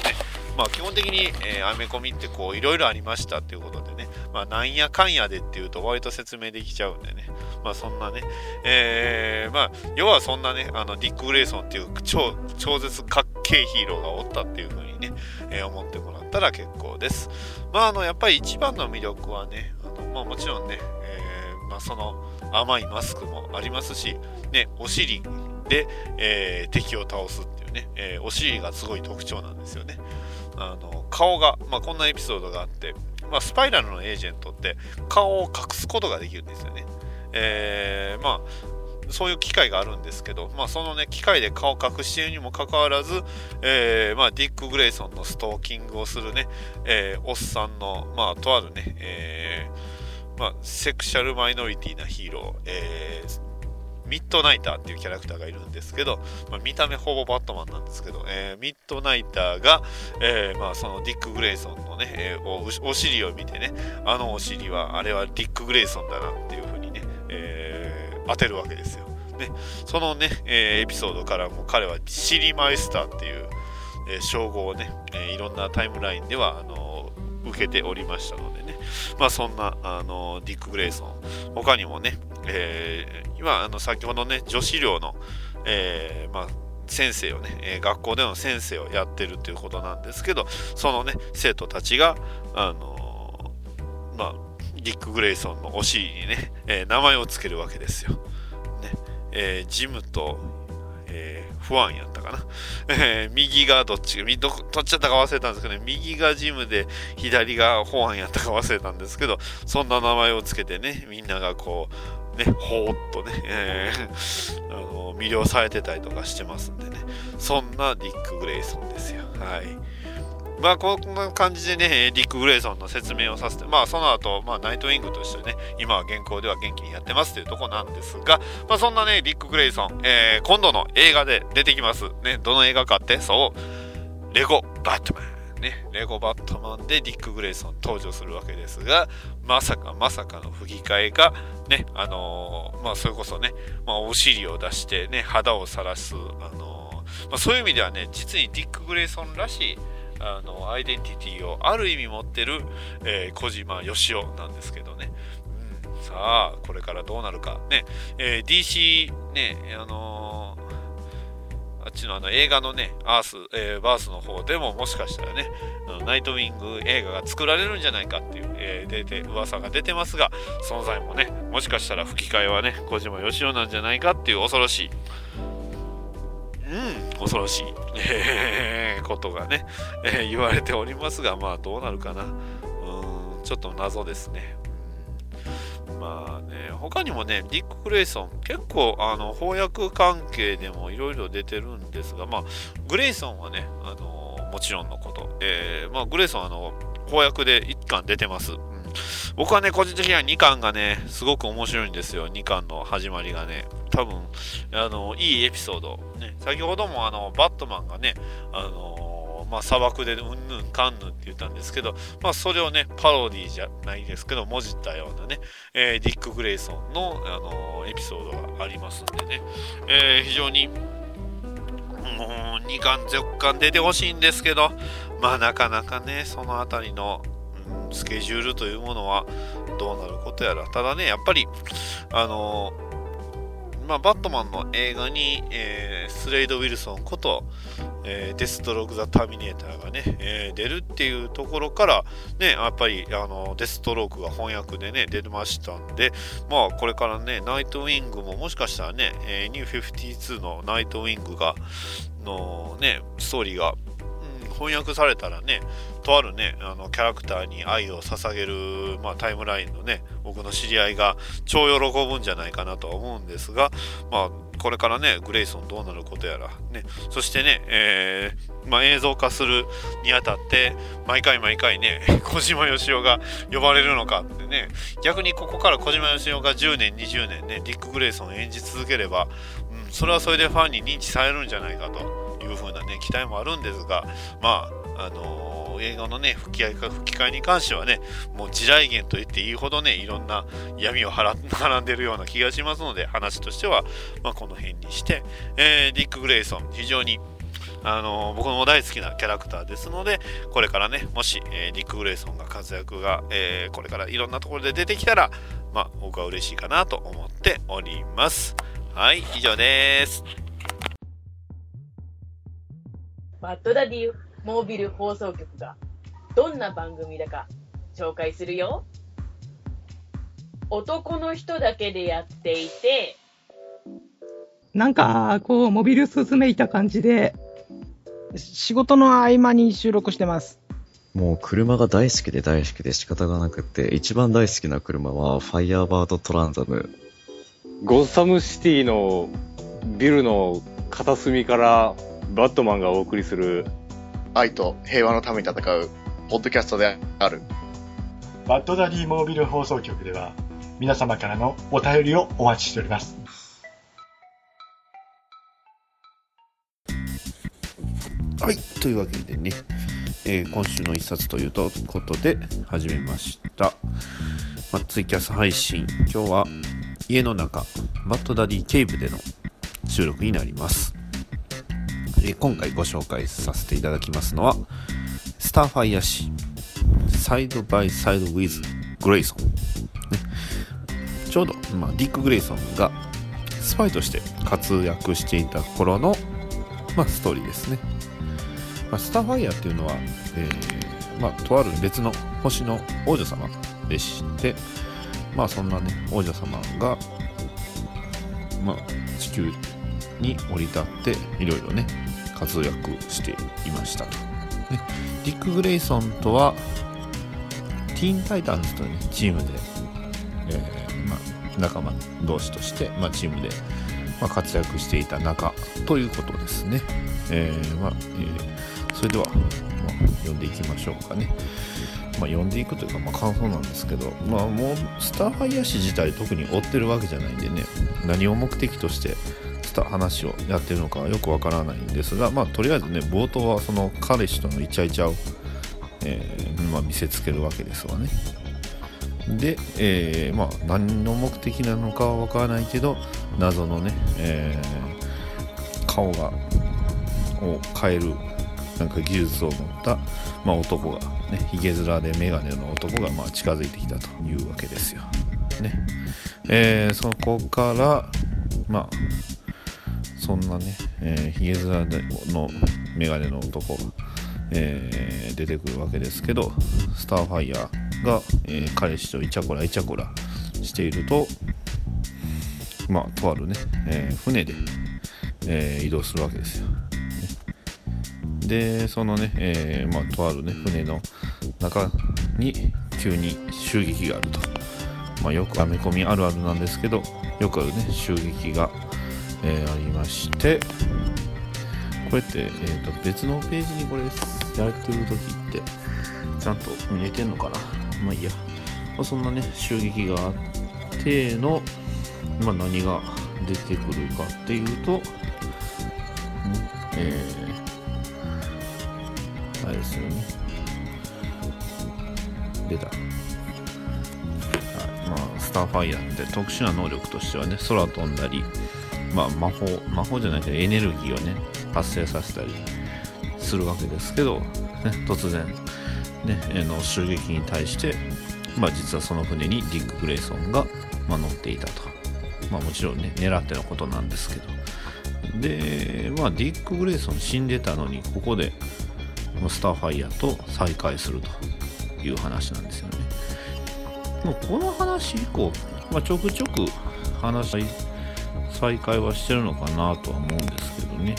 まあ、基本的に、えー、アメコミってこう、いろいろありましたっていうことでね、まあ、なんやかんやでっていうと割と説明できちゃうんでね、まあ、そんなね、えー、まあ、要はそんなね、あの、ディック・グレイソンっていう超、超絶かっけえヒーローがおったっていう風にね、えー、思ってもらったら結構です。まあ、あの、やっぱり一番の魅力はね、あのまあ、もちろんね、えー、まあ、その甘いマスクもありますし、ね、お尻で、えー、敵を倒すっていうね、えー、お尻がすごい特徴なんですよね。あの顔が、まあ、こんなエピソードがあって、まあ、スパイラルのエージェントって顔を隠すことができるんですよね。えー、まあそういう機会があるんですけど、まあ、そのね、機械で顔を隠しているにもかかわらず、えー、ま、ディック・グレイソンのストーキングをするね、え、おっさんの、まあ、とあるね、えー、まあ、セクシャルマイノリティなヒーロー、えー、ミッドナイターっていうキャラクターがいるんですけど、まあ、見た目ほぼバットマンなんですけど、えー、ミッドナイターが、えー、まあ、そのディック・グレイソンのね、えー、おお尻を見てね、あのお尻は、あれはディック・グレイソンだなっていうふうにね、えー、当てるわけですよ。ね、そのね、えー、エピソードからも彼はシリマイスターっていう、え、称号をね、えー、いろんなタイムラインではあの受けておりましたのでね、まあ、そんなあのディック・グレイソン。他にもね、えー、今あの先ほどね女子寮の、えー、まあ先生をね、え、学校での先生をやってるっていうことなんですけどそのね生徒たちがあの、まあディック・グレイソンのお尻にね、えー、名前を付けるわけですよ。ね。えジムと、えやったかな。え、右がどっちどどっちだったか忘れたんですけどね、右がジムで左が保安やったか忘れたんですけど、そんな名前をつけてね、みんながこう、ね、ほーっとね、あの魅了されてたりとかしてますんでね、そんなディック・グレイソンですよ。はい。まあ、こんな感じでね、ディック・グレイソンの説明をさせて、まあ、その後、まあ、ナイトウィングとしてね、今は現行では元気にやってますというとこなんですが、まあ、そんなね、ディック・グレイソン、えー、今度の映画で出てきます。ね、どの映画かって、そう、レゴ・バットマン。ね、レゴバットマンでディック・グレイソン登場するわけですが、まさかまさかの吹き替えが、ね、あのー、まあ、それこそね、まあ、お尻を出してね、肌を晒す、あのー、まあ、そういう意味ではね、実にディック・グレイソンらしい、あのアイデンティティをある意味持ってる、えー、小島よしおなんですけどね、うん、さあこれからどうなるか。ね、えー、DC ねあのー、あっちのあの映画のね、アース、えー、バースの方でももしかしたらね、ナイトウィング映画が作られるんじゃないかっていう、えー、出て、噂が出てますが、存在もね、もしかしたら吹き替えはね、小島よしおなんじゃないかっていう恐ろしい、うん、恐ろしい、えー、ことがね、えー、言われておりますが、まあどうなるかな。うん、ちょっと謎ですね。まあね、他にもね、ディック・グレイソン、結構あの翻訳関係でもいろいろ出てるんですが、まあ、グレイソンはね、あのもちろんのこと、えー、まあ、グレイソンあの翻訳で1巻出てます。僕はね、個人的には2巻がね、すごく面白いんですよ。2巻の始まりがね。多分、あの、いいエピソード。ね、先ほどもあの、バットマンがね、あのまあ、砂漠でうんぬんかんぬんって言ったんですけど、まあ、それをね、パロディじゃないですけど、もじったようなね、えー、ディック・グレイソンの、あのエピソードがありますんでね、えー、非常に、もう2巻、10巻出てほしいんですけど、まあ、なかなかね、そのあたりの、スケジュールというものはどうなることやら。ただね、やっぱり、あのまあ、バットマンの映画に、えー、スレイド・ウィルソンこと、えー、デストローク・ザ・ターミネーターがね、えー、出るっていうところから、ね、やっぱりあのデストロークが翻訳でね、出ましたんで、まあ、これからね、ナイトウィングももしかしたらね、えー、ニュー52のナイトウィングが、のね、ストーリーが翻訳されたらね、とあるね、あのキャラクターに愛を捧げる、まあ、タイムラインのね、僕の知り合いが超喜ぶんじゃないかなとは思うんですが、まあ、これからね、グレイソンどうなることやら、ね、そしてね、えー、まあ、映像化するにあたって、毎回毎回ね、小島よしおが呼ばれるのかってね、逆にここから小島よしおが10年、20年ね、ディック・グレイソンを演じ続ければ、うん、それはそれでファンに認知されるんじゃないかと。いう風なね、期待もあるんですが、まあ、あのー、映画のね、吹き替え吹き替えに関してはね、もう地雷原と言っていいほどね、いろんな闇をはら並んでるような気がしますので、話としては、まあ、この辺にして、えー、ディック・グレイソン、非常にあの僕も大好きなキャラクターですので、これからね、もし、えー、ディック・グレイソンが活躍が、えー、これからいろんなところで出てきたら、まあ、僕は嬉しいかなと思っております。はい、以上です。バッドダディモービル放送局がどんな番組だか紹介するよ。男の人だけでやっていて、なんか、こう、モビルスズメいた感じで、仕事の合間に収録してます。もう車が大好きで大好きで仕方がなくって、一番大好きな車はファイヤーバードトランザム。ゴッサムシティのビルの片隅からバットマンがお送りする愛と平和のために戦うポッドキャストである。バッドダディモービル放送局では皆様からのお便りをお待ちしております。はい、というわけでね、えー今週の一冊というとことで始めました。まあ、ツイキャス配信、今日は家の中、バッドダディケイブでの収録になります。え今回ご紹介させていただきますのは、スターファイア氏、サイドバイサイドウィズ・グレイソン。ねちょうど、まあ、ディック・グレイソンがスパイとして活躍していた頃の、まあ、ストーリーですね。まあ、スターファイヤーっていうのは、えーまあ、とある別の星の王女様でして、まあ、そんなね、王女様が、まあ、地球に降り立って、いろいろね、活躍していましたと。ね、ディック・グレイソンとは、ティーン・タイタンズという、ね、チームで、えーま、仲間同士として、ま、チームで、ま、活躍していた仲ということですね。えーまえーそれでは、ま、読んでいきましょうかね。ま、読んでいくというか、ま、感想なんですけど、まあ、もう、スターファイヤー誌自体特に追ってるわけじゃないんでね、何を目的として、スタ話をやってるのかよくわからないんですが、まあ、とりあえずね、冒頭はその彼氏とのイチャイチャを、えーまあ、見せつけるわけですわね。で、えーまあ、何の目的なのかはわからないけど、謎のね、えー顔が、を変えるなんか技術を持った、まあ、男が、ね、ひげ面で眼鏡の男がまあ近づいてきたというわけですよ。ねえーそこから、まあ、そんなね、えー、ひげ面での眼鏡の男が、えー出てくるわけですけど、スターファイヤーが、えー彼氏とイチャコライチャコラしていると、まあ、とあるね、えー船で、えー移動するわけですよ。でそのね、えーまあ、とあるね船の中に急に襲撃があると、まあ、よくアメコミあるあるなんですけどよくあるね襲撃が、えーありましてこれって、えー、と別のページにこれやってる時ってちゃんと見えてんのかな？まあいいや、まあ、そんなね襲撃があっての、まあ、何が出てくるかっていうと、えーあれですよね。出た。はい。まあ、スターファイヤーって特殊な能力としてはね、空飛んだり、まあ、魔法、魔法じゃないけど、エネルギーをね、発生させたりするわけですけど、ね、突然、ね、えーの襲撃に対して、まあ、実はその船にディック・グレイソンが、まあ、乗っていたと。まあ、もちろんね、狙ってのことなんですけど。で、まあ、ディック・グレイソン死んでたのに、ここで、スターファイヤーと再会するという話なんですよね。もうこの話以降、まあ、ちょくちょく話し再会はしてるのかなとは思うんですけどね。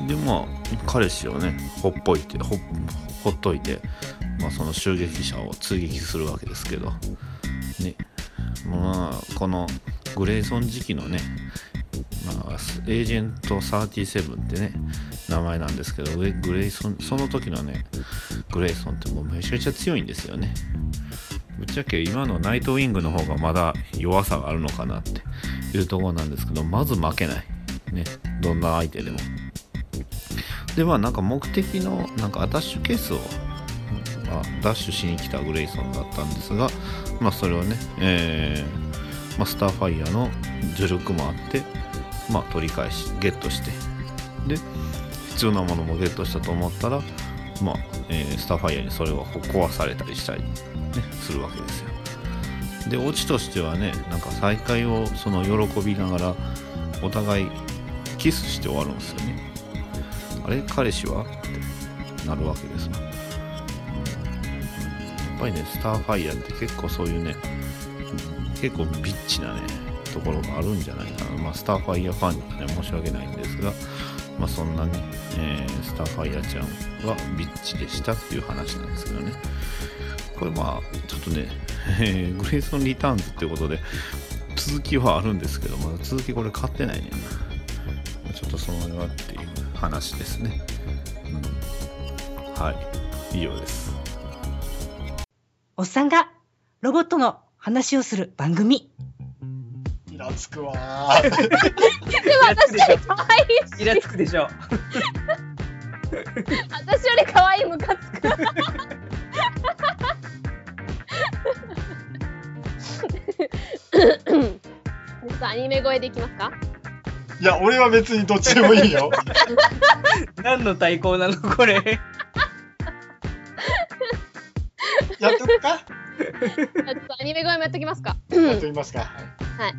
うん。で、まあ、彼氏をね、ほっぽいて、ほほっといて、まあ、その襲撃者を追撃するわけですけど、ね。まあ、このグレイソン時期のね、まあ、エージェント37ってね、名前なんですけど、グレイソン、その時のね、グレイソンってもうめちゃめちゃ強いんですよね。ぶっちゃけ今のナイトウィングの方がまだ弱さがあるのかなっていうところなんですけど、まず負けない。ね、どんな相手でも。で、まあなんか目的のなんかアタッシュケースを、まあ、ダッシュしに来たグレイソンだったんですが、まあそれをね、えーまあ、スターファイヤーの助力もあって、まあ取り返し、ゲットして、で、必要なものもゲットしたと思ったら、まあえースターファイヤーにそれを壊されたりしたり、ね、するわけですよ。で、オチとしてはね、なんか再会をその喜びながら、お互いキスして終わるんですよね。あれ彼氏はってなるわけです。やっぱりね、スターファイヤーって結構そういうね、結構ビッチなね、ところがあるんじゃないかな。まあ、スターファイヤーファンにはね、申し訳ないんですが、まあ、そんなね、えースターファイヤーちゃんはビッチでしたっていう話なんですけどね。これまあ、ちょっとね、えーグレイソン・リターンズってことで、続きはあるんですけど、まだ続きこれ買ってないねな。ちょっとその辺はっていう話ですね。うん、はい、以上です。おっさんがロボットの話をする番組。イラつくわー。でも私より可愛いし。イラつくでしょ。私より可愛いムカつく。ちょっとアニメ声でいきますか？いや、俺は別にどっちでもいいよ。何の対抗なのこれ？やっとくか？ちょっとアニメ声もやっときますかやっときますか。はい。い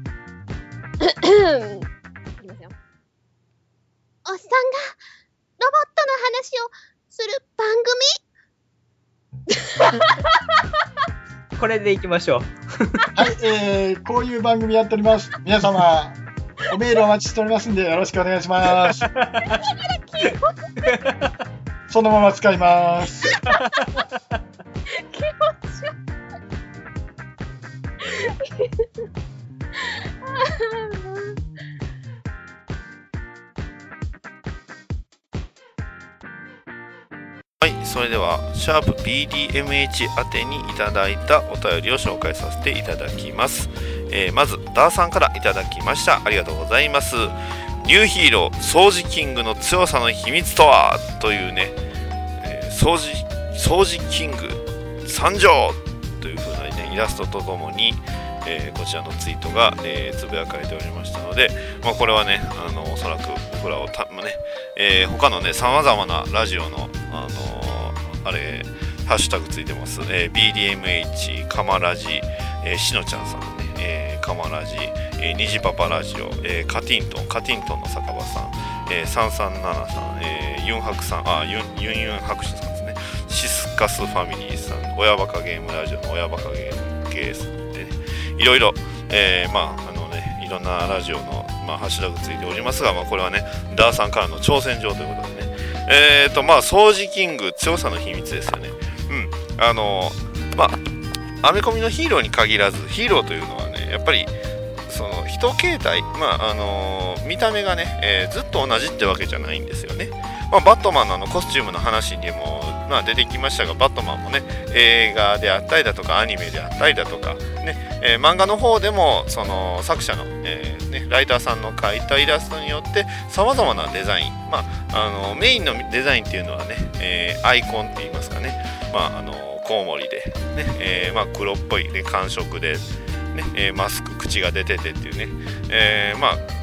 きますよ。おっさんがロボットの話をする番組？これでいきましょう。はい、えー、こういう番組やっております。皆様、おメールお待ちしておりますんで、よろしくお願いします。そのまま使います。気持ち悪 はい、それでは、シャープ BDMH 宛てにいただいたお便りを紹介させていただきます。えーまず、ダーさんからいただきました。ありがとうございます。ニューヒーロー、掃除キングの強さの秘密とは？というね、えー掃除、掃除キング参上というふうなね、イラストとともに、えーこちらのツイートが、えーつぶやかれておりましたので、まあ、これはね、あのおそらく僕らをた、まあねえー他のね、さまざまなラジオの、あのーあれ、ハッシュタグついてます。えー BDMH、カマラジ、えーしのちゃんさんね、えカマラジ、えー、ニジパパラジオ、えーカティントン、カティントンの酒場さん、えー、337さん、えーユンハクさん、あ、ユンユンユン博士さんですね、シスカスファミリーさん、親バカゲームラジオの親バカゲームゲース、いろいろ、えーまあ、あのね、いろんなラジオの、まあ、ハッシュタグついておりますが、まあ、これはね、ダーさんからの挑戦状ということでね、えーと、まあ、掃除キング、強さの秘密ですよね。うん。あのまあ、アメコミのヒーローに限らず、ヒーローというのはね、やっぱり、その人形態、まああの見た目がね、えーずっと同じってわけじゃないんですよね。まあ、バットマンのあのコスチュームの話にも、まあ、出てきましたが、バットマンもね、映画であったりだとか、アニメであったりだとか、ねえー漫画の方でもその作者の、えーね、ライターさんの描いたイラストによってさまざまなデザイン、まあ、あのメインのデザインっていうのはね、えーアイコンって言いますかね、まあ、あのコウモリで、ねえーまあ、黒っぽい、ね、感触で、ねえーマスク口が出ててっていうね、えーまあ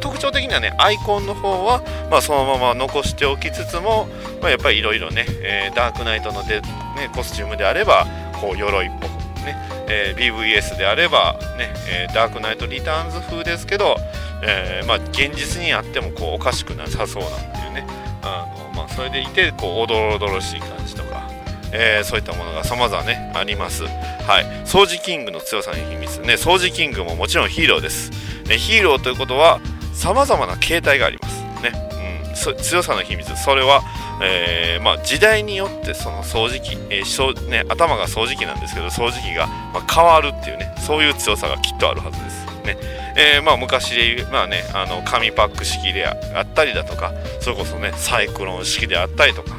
特徴的にはねアイコンの方は、まあ、そのまま残しておきつつも、まあ、やっぱりいろいろね、えーダークナイトので、ね、コスチュームであればこう鎧っぽくね、えー BVS であれば、ねえーダークナイトリターンズ風ですけど、えーまあ、現実にあってもこうおかしくなさそうなっていうねあの、まあ、それでいてこうおどろおどろしい感じとか、えーそういったものが様々ねあります。はい。掃除キングの強さの秘密。ね掃除キングももちろんヒーローです、ね、ヒーローということは様々な形態があります。ね、うん、強さの秘密。それはえーまあ、時代によってその掃除機、えーそね、頭が掃除機なんですけど掃除機が、ま、変わるっていうねそういう強さがきっとあるはずです。ね、えーまあ、昔で言う、まあね、あの紙パック式であったりだとかそれこそねサイクロン式であったりとか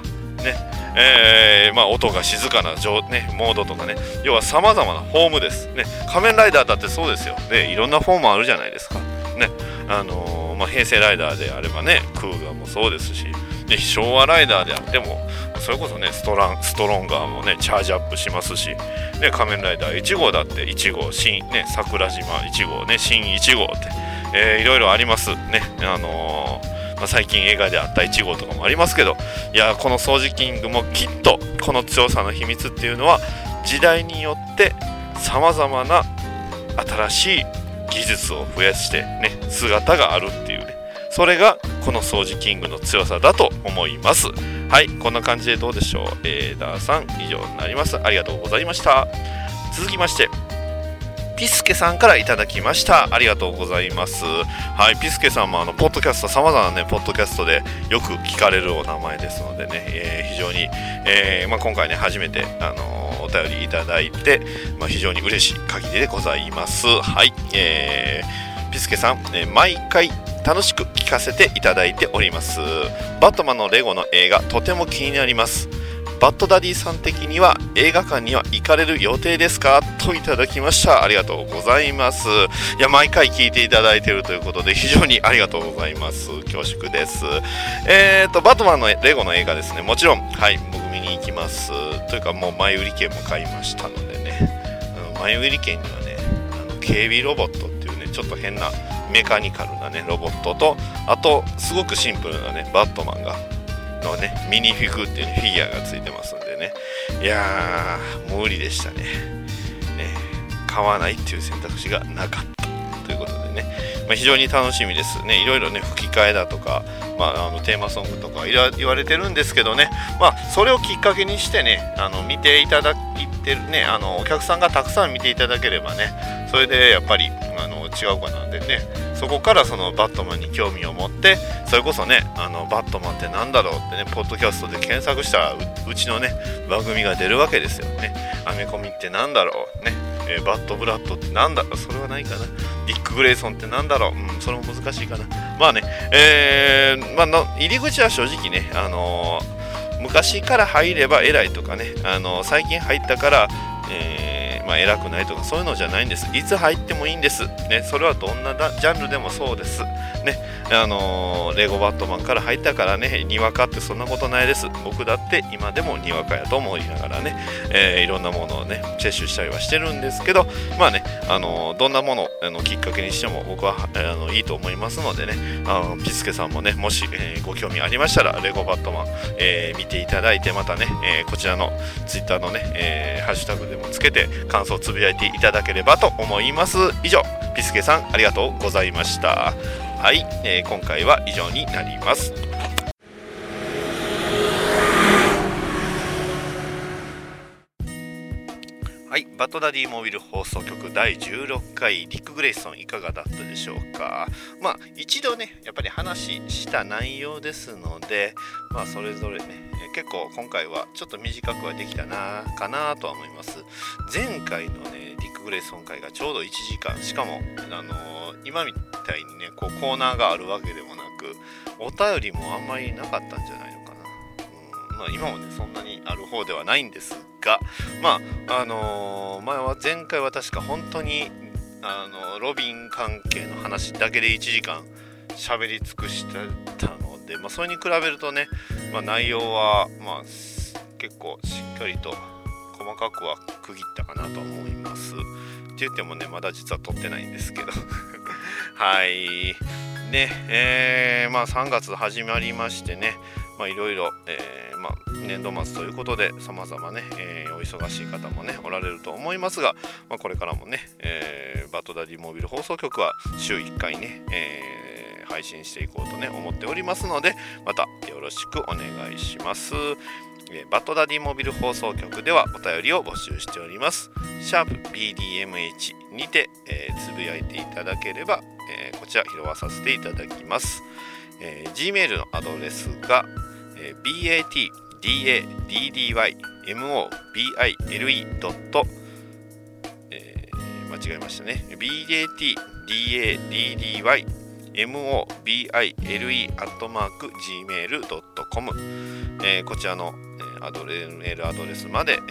ねえーまあ、音が静かな状、ね、モードとかね要はさまざまなフォームです、ね、仮面ライダーだってそうですよ、ね、いろんなフォームあるじゃないですか、ねあのーまあ、平成ライダーであればねクーガーもそうですしで昭和ライダーであってもそれこそねストランストロンガーもねチャージアップしますし、ね、仮面ライダー1号だって1号新、ね、桜島1号ね新1号って、えーいろいろあります。ねあのーまあ、最近映画であった1号とかもありますけどいやこの掃除キングもきっとこの強さの秘密っていうのは時代によってさまざまな新しい技術を増やしてね姿があるっていうね。それがこの掃除キングの強さだと思います。はいこんな感じでどうでしょう。えー、ダーさん以上になります。ありがとうございました。続きましてピスケさんからいただきました。ありがとうございます。はい、ピスケさんもあの、ポッドキャスト、様々なね、ポッドキャストでよく聞かれるお名前ですのでね、えー非常に、えーまあ、今回ね、初めて、あのーお便りいただいて、まあ、非常に嬉しい限りでございます。はい、えーピスケさん、え毎回楽しく聞かせていただいております。バットマンのレゴの映画、とても気になります。バッドダディさん的には映画館には行かれる予定ですか？といただきました。ありがとうございます。いや、毎回聞いていただいているということで、非常にありがとうございます。恐縮です。えーと、バットマンのレゴの映画ですね。もちろん、はい、僕見に行きます。というか、もう前売り券も買いましたのでね、あの前売り券にはね、あの警備ロボットっていうね、ちょっと変なメカニカルなね、ロボットと、あと、すごくシンプルなね、バットマンがのね、ミニフィグっていう、フィギュアがついてますんでね。いやー、無理でしたね。ね、買わないっていう選択肢がなかったということでね、まあ、非常に楽しみですね。いろいろね、吹き替えだとか、まあ、あのテーマソングとか言われてるんですけどね、まあ、それをきっかけにしてね、あの見ていただいてるね、あのお客さんがたくさん見ていただければね、それでやっぱりあの違うかなんでね、そこからそのバットマンに興味を持って、それこそね、あのバットマンってなんだろうってね、ポッドキャストで検索したらう、ちのね、番組が出るわけですよね。アメコミってなんだろうね、えーバッドブラッドってなんだろうそれはないかな。ディック・グレイソンってなんだろううん、それも難しいかな。まあね、えーまあの、入り口は正直ね、あのー昔から入れば偉いとかね、あの最近入ったから、えーまあ、偉くないとかそういうのじゃないんです。いつ入ってもいいんです。ね、それはどんなジャンルでもそうです。ね、あのーレゴバットマンから入ったからね、にわかってそんなことないです。僕だって今でもにわかやと思いながらね、えーいろんなものをね、摂取したりはしてるんですけど、まあね、あのーどんなものあのきっかけにしても僕はあのいいと思いますのでね、あのピスケさんもね、もし、えご興味ありましたら、レゴバットマン、え見ていただいて、またね、えこちらのツイッターのね、えハッシュタグでもつけて感想をつぶやいていただければと思います。以上、ピスケさんありがとうございました。はい、えー今回は以上になります。トダディモビル放送局第16回リック・グレイソンいかがだったでしょうか？まあ一度ねやっぱり話した内容ですのでまあそれぞれねえ結構今回はちょっと短くはできたなかなとは思います。前回のねリック・グレイソン会がちょうど1時間しかもあのー今みたいにねこうコーナーがあるわけでもなくお便りもあんまりなかったんじゃないまあ、今もねそんなにある方ではないんですがまああのー前は前回は確か本当にあのロビン関係の話だけで1時間喋り尽くしてたので、まあ、それに比べるとね、まあ、内容は、まあ、結構しっかりと細かくは区切ったかなと思います。って言ってもねまだ実は撮ってないんですけど はいねえーまあ3月始まりましてねまあいろいろ、えーまあ、年度末ということで様々ね、えーお忙しい方もねおられると思いますが、まあ、これからもね、えーバッドダディモービル放送局は週1回ね、えー配信していこうとね思っておりますのでまたよろしくお願いします、バッドダディモビル放送局ではお便りを募集しております。シャープ BDMH にて、えーつぶやいていただければ、えーこちら拾わさせていただきます、えー Gmail のアドレスが、えー batdaddymobile. えー間違えましたね。batdaddymobile.gmail.com、えーこちらの、えーアドレメールアドレスまで、えー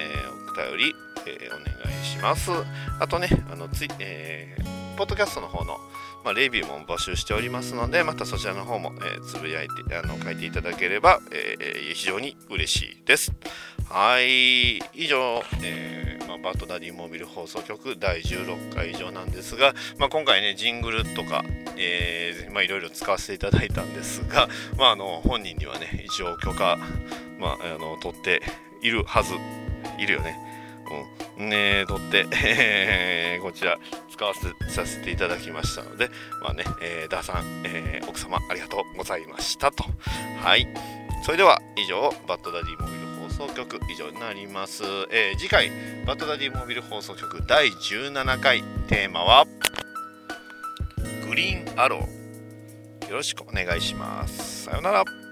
お便り、えーお願いします。あとね、あのつい、えーポッドキャストの方の、まあ、レビューも募集しておりますので、またそちらの方も、えつぶやいて、あの書いていただければ、えー非常に嬉しいです。はい、以上、えーまあ、バッドダディモビル放送局第16回以上なんですが、まあ、今回ね、ジングルとか、えーまあ、いろいろ使わせていただいたんですが、まあ、あの本人にはね、一応許可、まあ、あの取っているはず、いるよね。うん、ね取って、えーこちら使わせさせていただきましたので、まあね、えー、ダーさん、えー奥様ありがとうございましたと。はい。それでは以上、バッドダディモビル放送局以上になります。えー次回、バッドダディモビル放送局第17回テーマは、グリーンアロー。よろしくお願いします。さようなら。